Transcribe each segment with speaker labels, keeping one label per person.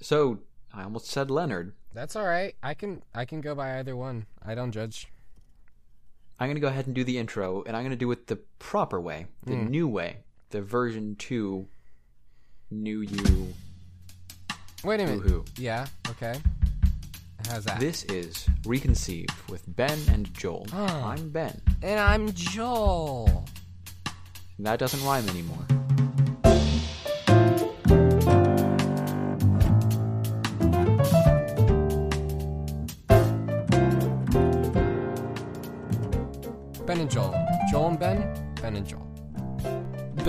Speaker 1: So I almost said Leonard.
Speaker 2: That's all right. I can I can go by either one. I don't judge.
Speaker 1: I'm going to go ahead and do the intro, and I'm going to do it the proper way, the
Speaker 2: Mm.
Speaker 1: new way, the version 2 new you.
Speaker 2: Wait a minute.
Speaker 1: Woohoo.
Speaker 2: Yeah. Okay. How's that?
Speaker 1: This is Reconceived with Ben and Joel.
Speaker 2: Oh.
Speaker 1: I'm Ben.
Speaker 2: and I'm Joel.
Speaker 1: That doesn't rhyme anymore.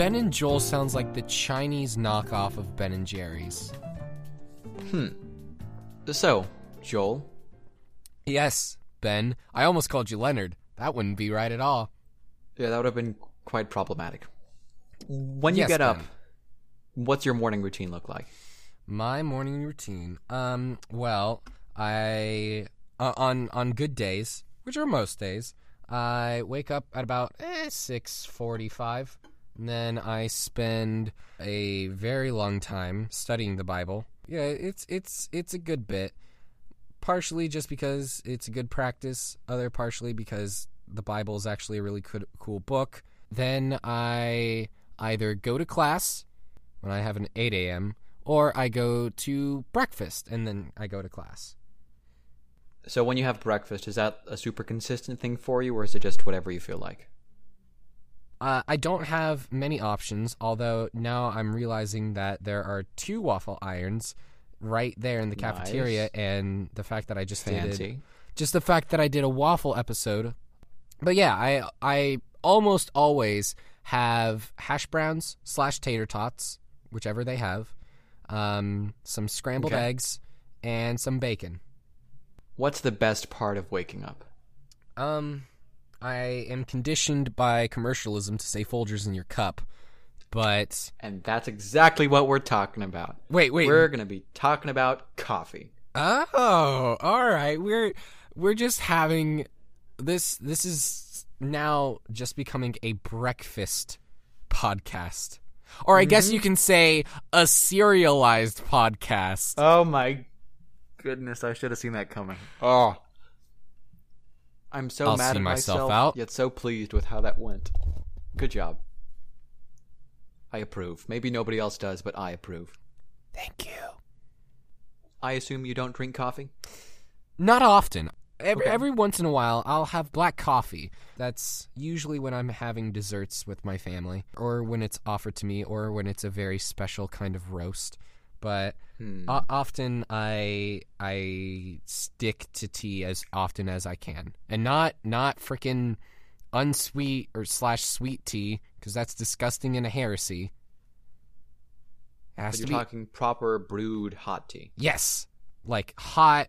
Speaker 2: Ben and Joel sounds like the Chinese knockoff of Ben and Jerry's. Hmm.
Speaker 1: So, Joel,
Speaker 2: Yes, Ben. I almost called you Leonard. That wouldn't be right at all.
Speaker 1: yeah, that would have been quite problematic. When you
Speaker 2: Yes,
Speaker 1: get up, what's your morning routine look like?
Speaker 2: My morning routine. Um. Well, I uh, on on good days, which are most days, I wake up at about eh, six forty-five. Then I spend a very long time studying the Bible. Yeah, it's it's it's a good bit. Partially just because it's a good practice. Other partially because the Bible is actually a really cool book. Then I either go to class when I have an 8 a.m. or I go to breakfast and then I go to class.
Speaker 1: So, when you have breakfast, is that a super consistent thing for you, or is it just whatever you feel like?
Speaker 2: Uh, I don't have many options, although now I'm realizing that there are two waffle irons right there in the cafeteria,
Speaker 1: Nice.
Speaker 2: and the fact that I just did
Speaker 1: Fancy.
Speaker 2: just the fact that I did a waffle episode. But yeah, I I almost always have hash browns slash tater tots, whichever they have, um, some scrambled
Speaker 1: Okay.
Speaker 2: eggs, and some bacon.
Speaker 1: What's the best part of waking up?
Speaker 2: Um, I am conditioned by commercialism to say Folgers in your cup, but
Speaker 1: And that's exactly what we're talking about.
Speaker 2: wait, wait.
Speaker 1: We're going to be talking about coffee.
Speaker 2: Oh, all right. We're we're just having this. This is now just becoming a breakfast podcast, or I guess mm-hmm. you can say a serialized podcast.
Speaker 1: Oh my goodness, I should have seen that coming. Oh. I'm so
Speaker 2: I'll
Speaker 1: mad at
Speaker 2: myself
Speaker 1: myself,
Speaker 2: out.
Speaker 1: yet so pleased with how that went. Good job. I approve. Maybe nobody else does, but I approve.
Speaker 2: Thank you.
Speaker 1: I assume you don't drink coffee?
Speaker 2: Not often. Every,
Speaker 1: Okay.
Speaker 2: every once in a while, I'll have black coffee. That's usually when I'm having desserts with my family, or when it's offered to me, or when it's a very special kind of roast. But
Speaker 1: Hmm.
Speaker 2: o- often I I stick to tea as often as I can, and not not freaking unsweet or slash sweet tea because that's disgusting and a heresy. It has
Speaker 1: but you're
Speaker 2: be
Speaker 1: talking proper brewed hot tea.
Speaker 2: Yes. Like hot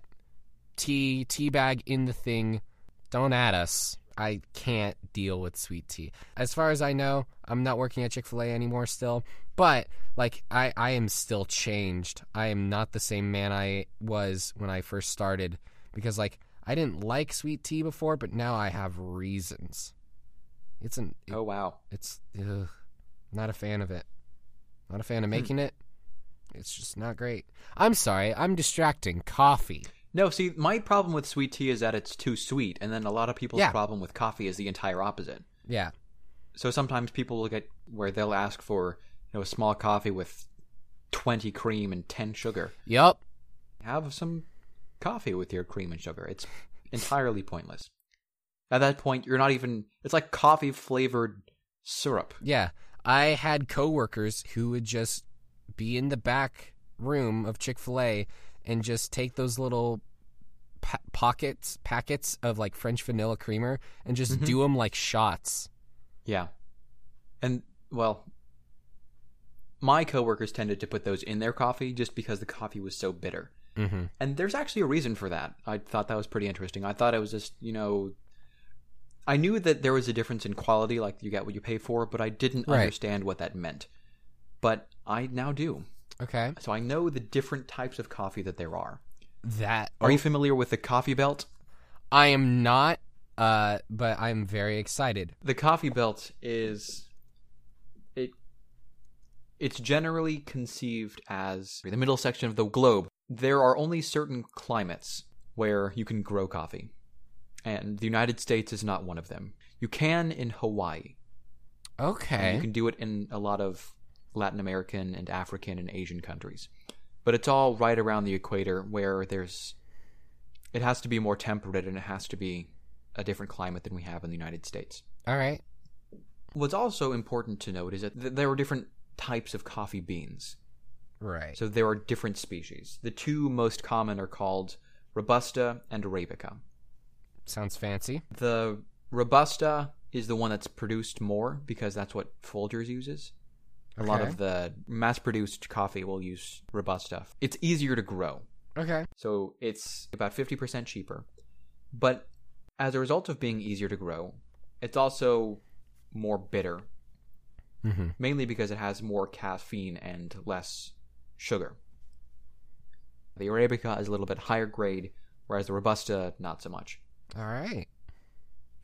Speaker 2: tea, tea bag in the thing. Don't add us. I can't deal with sweet tea. As far as I know, I'm not working at Chick fil A anymore still. But like I, I am still changed. I am not the same man I was when I first started. Because like I didn't like sweet tea before, but now I have reasons. It's an it-
Speaker 1: Oh wow.
Speaker 2: it's ugh, not a fan of it. Not a fan of hmm. making it. It's just not great. I'm sorry. I'm distracting. Coffee.
Speaker 1: No, see, my problem with sweet tea is that it's too sweet, and then a lot of people's
Speaker 2: Yeah.
Speaker 1: problem with coffee is the entire opposite.
Speaker 2: Yeah.
Speaker 1: So sometimes people will get where they'll ask for you know a small coffee with twenty cream and ten sugar.
Speaker 2: Yup.
Speaker 1: Have some coffee with your cream and sugar. It's entirely pointless. At that point, you're not even. It's like coffee flavored syrup.
Speaker 2: Yeah. I had coworkers who would just be in the back room of Chick Fil A and just take those little pa- pockets packets of like French vanilla creamer and just
Speaker 1: Mhm.
Speaker 2: do them like shots.
Speaker 1: Yeah, and well, my coworkers tended to put those in their coffee just because the coffee was so bitter.
Speaker 2: Mm-hmm.
Speaker 1: And there's actually a reason for that. I thought that was pretty interesting. I thought it was just, you know, I knew that there was a difference in quality, like you get what you pay for, but I didn't
Speaker 2: Right.
Speaker 1: understand what that meant. But I now do.
Speaker 2: Okay.
Speaker 1: So I know the different types of coffee that there are.
Speaker 2: That.
Speaker 1: Are you familiar with the coffee belt?
Speaker 2: I am not, uh, but I'm very excited.
Speaker 1: The coffee belt is It's generally conceived as the middle section of the globe. There are only certain climates where you can grow coffee, and the United States is not one of them. You can in Hawaii. and
Speaker 2: Okay.
Speaker 1: You can do it in a lot of Latin American and African and Asian countries. But it's all right around the equator where there's it has to be more temperate and it has to be a different climate than we have in the United States.
Speaker 2: All right.
Speaker 1: What's also important to note is that th- there are different types of coffee beans.
Speaker 2: Right.
Speaker 1: So there are different species. The two most common are called Robusta and Arabica.
Speaker 2: Sounds fancy.
Speaker 1: The Robusta is the one that's produced more because that's what Folgers uses. A lot of the mass produced coffee will use Robusta. It's easier to grow.
Speaker 2: Okay.
Speaker 1: So it's about 50% cheaper. But as a result of being easier to grow, it's also more bitter,
Speaker 2: Mm-hmm.
Speaker 1: mainly because it has more caffeine and less sugar. The Arabica is a little bit higher grade, whereas the Robusta, not so much.
Speaker 2: All right.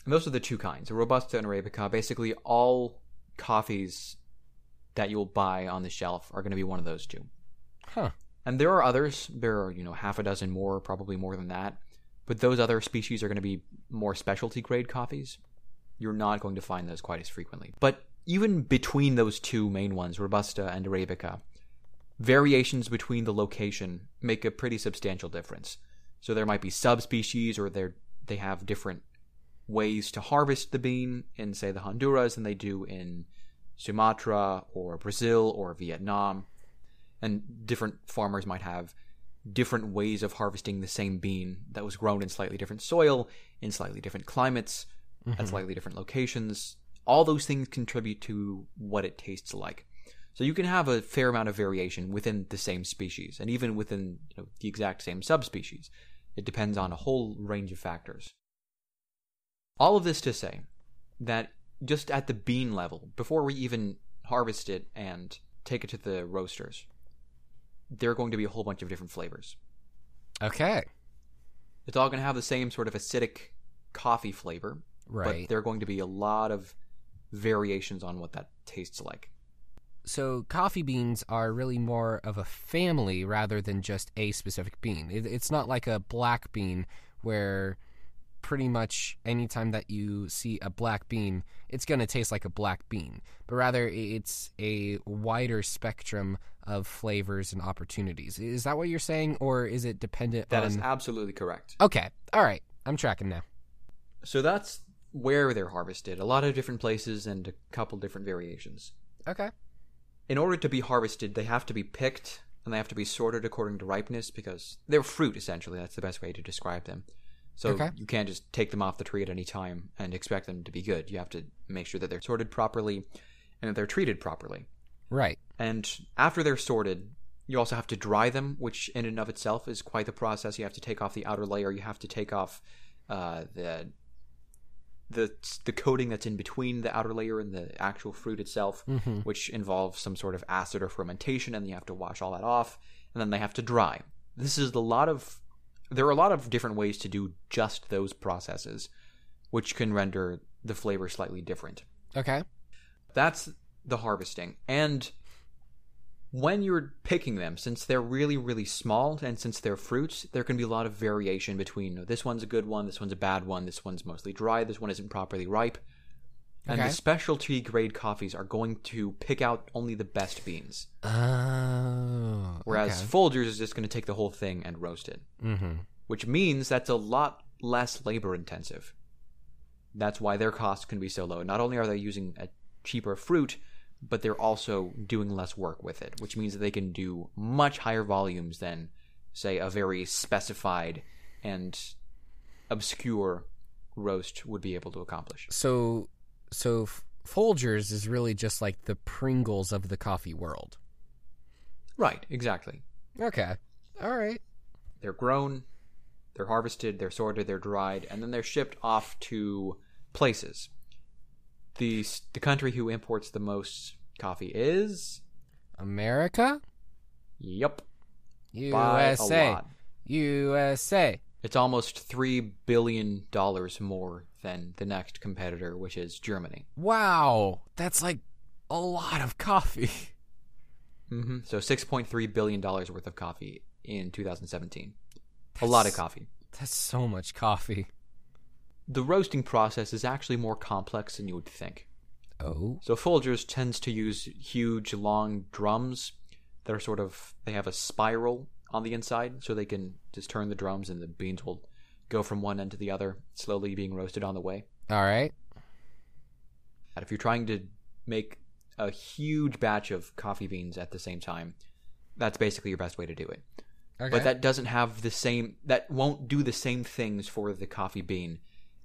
Speaker 1: And those are the two kinds, the Robusta and Arabica. Basically, all coffees that you'll buy on the shelf are going to be one of those two.
Speaker 2: Huh.
Speaker 1: And there are others. There are, you know, half a dozen more, probably more than that. But those other species are going to be more specialty grade coffees. You're not going to find those quite as frequently. But even between those two main ones, Robusta and Arabica, variations between the location make a pretty substantial difference. So there might be subspecies or they they have different ways to harvest the bean in say the Honduras than they do in Sumatra or Brazil or Vietnam and different farmers might have different ways of harvesting the same bean that was grown in slightly different soil, in slightly different climates, at mm-hmm. slightly different locations. All those things contribute to what it tastes like. So you can have a fair amount of variation within the same species, and even within you know, the exact same subspecies. It depends on a whole range of factors. All of this to say that just at the bean level, before we even harvest it and take it to the roasters, there are going to be a whole bunch of different flavors.
Speaker 2: Okay.
Speaker 1: It's all going to have the same sort of acidic coffee flavor,
Speaker 2: Right.
Speaker 1: but there are going to be a lot of variations on what that tastes like.
Speaker 2: so coffee beans are really more of a family rather than just a specific bean. It, it's not like a black bean where pretty much anytime that you see a black bean, it's going to taste like a black bean. But rather, it's a wider spectrum of flavors and opportunities. Is that what you're saying, or is it dependent
Speaker 1: That
Speaker 2: on?
Speaker 1: is absolutely correct.
Speaker 2: okay, all right, I'm tracking now.
Speaker 1: So that's where they're harvested. A lot of different places and a couple different variations.
Speaker 2: Okay,
Speaker 1: In order to be harvested, they have to be picked and they have to be sorted according to ripeness because they're fruit essentially. That's the best way to describe them. So
Speaker 2: Okay.
Speaker 1: you can't just take them off the tree at any time and expect them to be good. You have to make sure that they're sorted properly and that they're treated properly.
Speaker 2: right.
Speaker 1: And after they're sorted, you also have to dry them, which in and of itself is quite the process. You have to take off the outer layer. You have to take off uh, the the the coating that's in between the outer layer and the actual fruit itself,
Speaker 2: Mm-hmm.
Speaker 1: which involves some sort of acid or fermentation, and you have to wash all that off, and then they have to dry. This is a lot of there are a lot of different ways to do just those processes, which can render the flavor slightly different.
Speaker 2: Okay.
Speaker 1: That's the harvesting. And when you're picking them, since they're really, really small and since they're fruits, there can be a lot of variation between this one's a good one, this one's a bad one, this one's mostly dry, this one isn't properly ripe. And
Speaker 2: Okay.
Speaker 1: the specialty grade coffees are going to pick out only the best beans.
Speaker 2: Oh.
Speaker 1: Whereas Folgers is just going to take the whole thing and roast it.
Speaker 2: Mm-hmm.
Speaker 1: Which means that's a lot less labor intensive. That's why their costs can be so low. Not only are they using a cheaper fruit, but they're also doing less work with it, which means that they can do much higher volumes than, say, a very specified and obscure roast would be able to accomplish.
Speaker 2: So, so Folgers is really just like the Pringles of the coffee world.
Speaker 1: Right, exactly.
Speaker 2: Okay. All right.
Speaker 1: They're grown, they're harvested, they're sorted, they're dried, and then they're shipped off to places. The the country who imports the most coffee is
Speaker 2: America,
Speaker 1: yep,
Speaker 2: USA. USA.
Speaker 1: It's almost three billion dollars more than the next competitor, which is Germany.
Speaker 2: Wow, that's like a lot of coffee.
Speaker 1: hmm So six point three billion dollars worth of coffee in 2017. A lot of coffee.
Speaker 2: That's so much coffee.
Speaker 1: The roasting process is actually more complex than you would think.
Speaker 2: Oh.
Speaker 1: So Folgers tends to use huge, long drums that are sort of they have a spiral on the inside, so they can just turn the drums and the beans will go from one end to the other, slowly being roasted on the way.
Speaker 2: All right.
Speaker 1: And if you're trying to make a huge batch of coffee beans at the same time, that's basically your best way to do it.
Speaker 2: Okay.
Speaker 1: But that doesn't have the same that won't do the same things for the coffee bean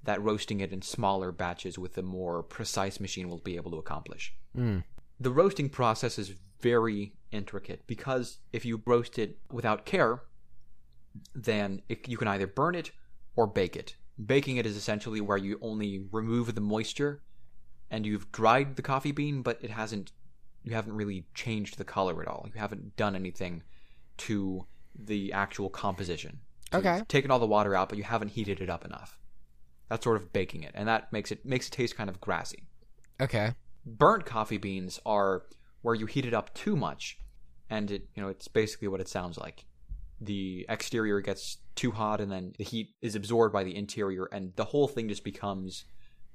Speaker 1: that roasting it in smaller batches with a more precise machine will be able to accomplish.
Speaker 2: Mm.
Speaker 1: The roasting process is very intricate because if you roast it without care, then it, you can either burn it or bake it. Baking it is essentially where you only remove the moisture and you've dried the coffee bean, but it hasn't you haven't really changed the color at all. You haven't done anything to the actual composition. So
Speaker 2: Okay.
Speaker 1: you've taken all the water out, but you haven't heated it up enough. That's sort of baking it, and that makes it makes it taste kind of grassy.
Speaker 2: Okay.
Speaker 1: Burnt coffee beans are where you heat it up too much, and it you know it's basically what it sounds like. The exterior gets too hot, and then the heat is absorbed by the interior, and the whole thing just becomes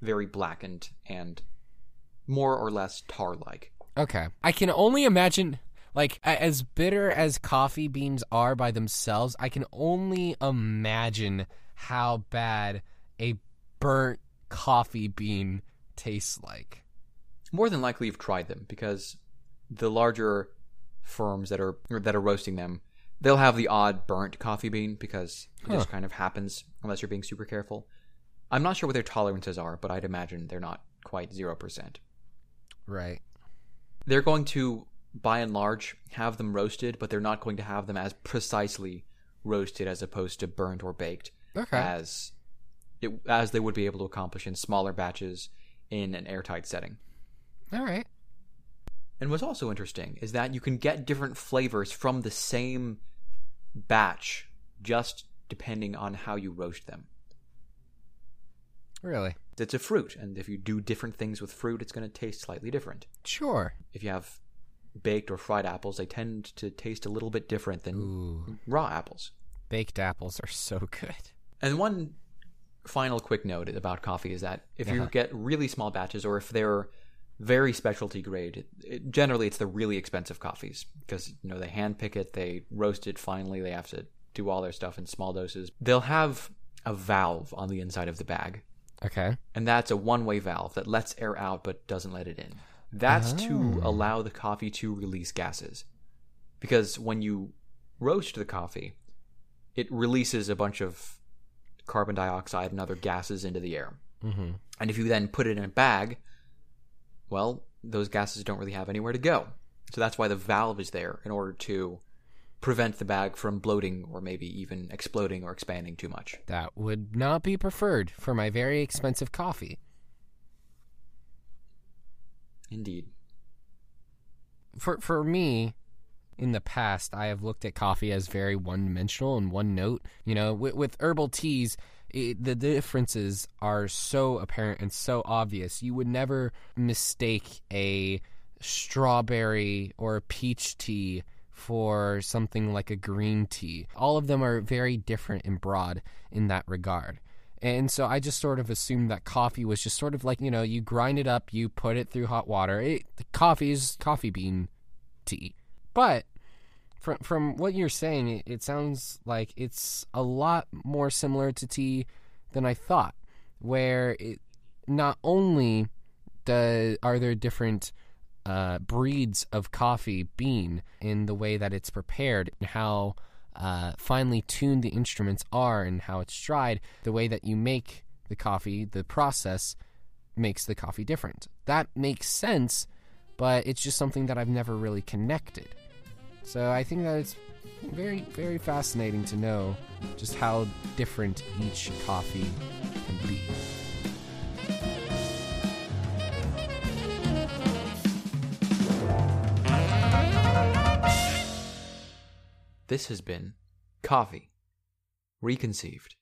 Speaker 1: very blackened and more or less tar-like.
Speaker 2: Okay. I can only imagine, like, as bitter as coffee beans are by themselves, I can only imagine how bad a burnt coffee bean tastes like.
Speaker 1: more than likely you've tried them because the larger firms that are that are roasting them they'll have the odd burnt coffee bean because it just kind of happens unless you're being super careful i'm not sure what their tolerances are but i'd imagine they're not quite 0%
Speaker 2: Right.
Speaker 1: they're going to by and large have them roasted but they're not going to have them as precisely roasted as opposed to burnt or baked
Speaker 2: Okay.
Speaker 1: as it, as they would be able to accomplish in smaller batches in an airtight setting
Speaker 2: All right.
Speaker 1: And what's also interesting is that you can get different flavors from the same batch just depending on how you roast them.
Speaker 2: Really?
Speaker 1: It's a fruit, and if you do different things with fruit, it's going to taste slightly different.
Speaker 2: Sure.
Speaker 1: If you have baked or fried apples, they tend to taste a little bit different than
Speaker 2: Ooh.
Speaker 1: raw apples.
Speaker 2: Baked apples are so good.
Speaker 1: And one final quick note about coffee is that if you
Speaker 2: Uh-huh.
Speaker 1: get really small batches or if they're very specialty grade, it, generally it's the really expensive coffees because you know they hand pick it, they roast it finely, they have to do all their stuff in small doses. They'll have a valve on the inside of the bag,
Speaker 2: Okay.
Speaker 1: and that's a one-way valve that lets air out but doesn't let it in. That's to
Speaker 2: Oh.
Speaker 1: allow the coffee to release gases. Because when you roast the coffee, it releases a bunch of carbon dioxide and other gases into the air.
Speaker 2: Mm-hmm.
Speaker 1: And if you then put it in a bag, well, those gases don't really have anywhere to go. So that's why the valve is there in order to prevent the bag from bloating or maybe even exploding or expanding too much.
Speaker 2: That would not be preferred for my very expensive coffee.
Speaker 1: Indeed.
Speaker 2: for for me in the past i have looked at coffee as very one dimensional and one note you know with, with herbal teas it, the differences are so apparent and so obvious you would never mistake a strawberry or a peach tea for something like a green tea all of them are very different and broad in that regard and so I just sort of assumed that coffee was just sort of like, you know, you grind it up, you put it through hot water. It, coffee is coffee bean tea. But from from what you're saying, it, it sounds like it's a lot more similar to tea than I thought. Where it not only does are there different uh, breeds of coffee bean in the way that it's prepared and how uh, finely tuned the instruments are and how it's dried, the way that you make the coffee, the process makes the coffee different. That makes sense, but it's just something that I've never really connected. So I think that it's very, very fascinating to know just how different each coffee can be.
Speaker 1: This has been Coffee Reconceived.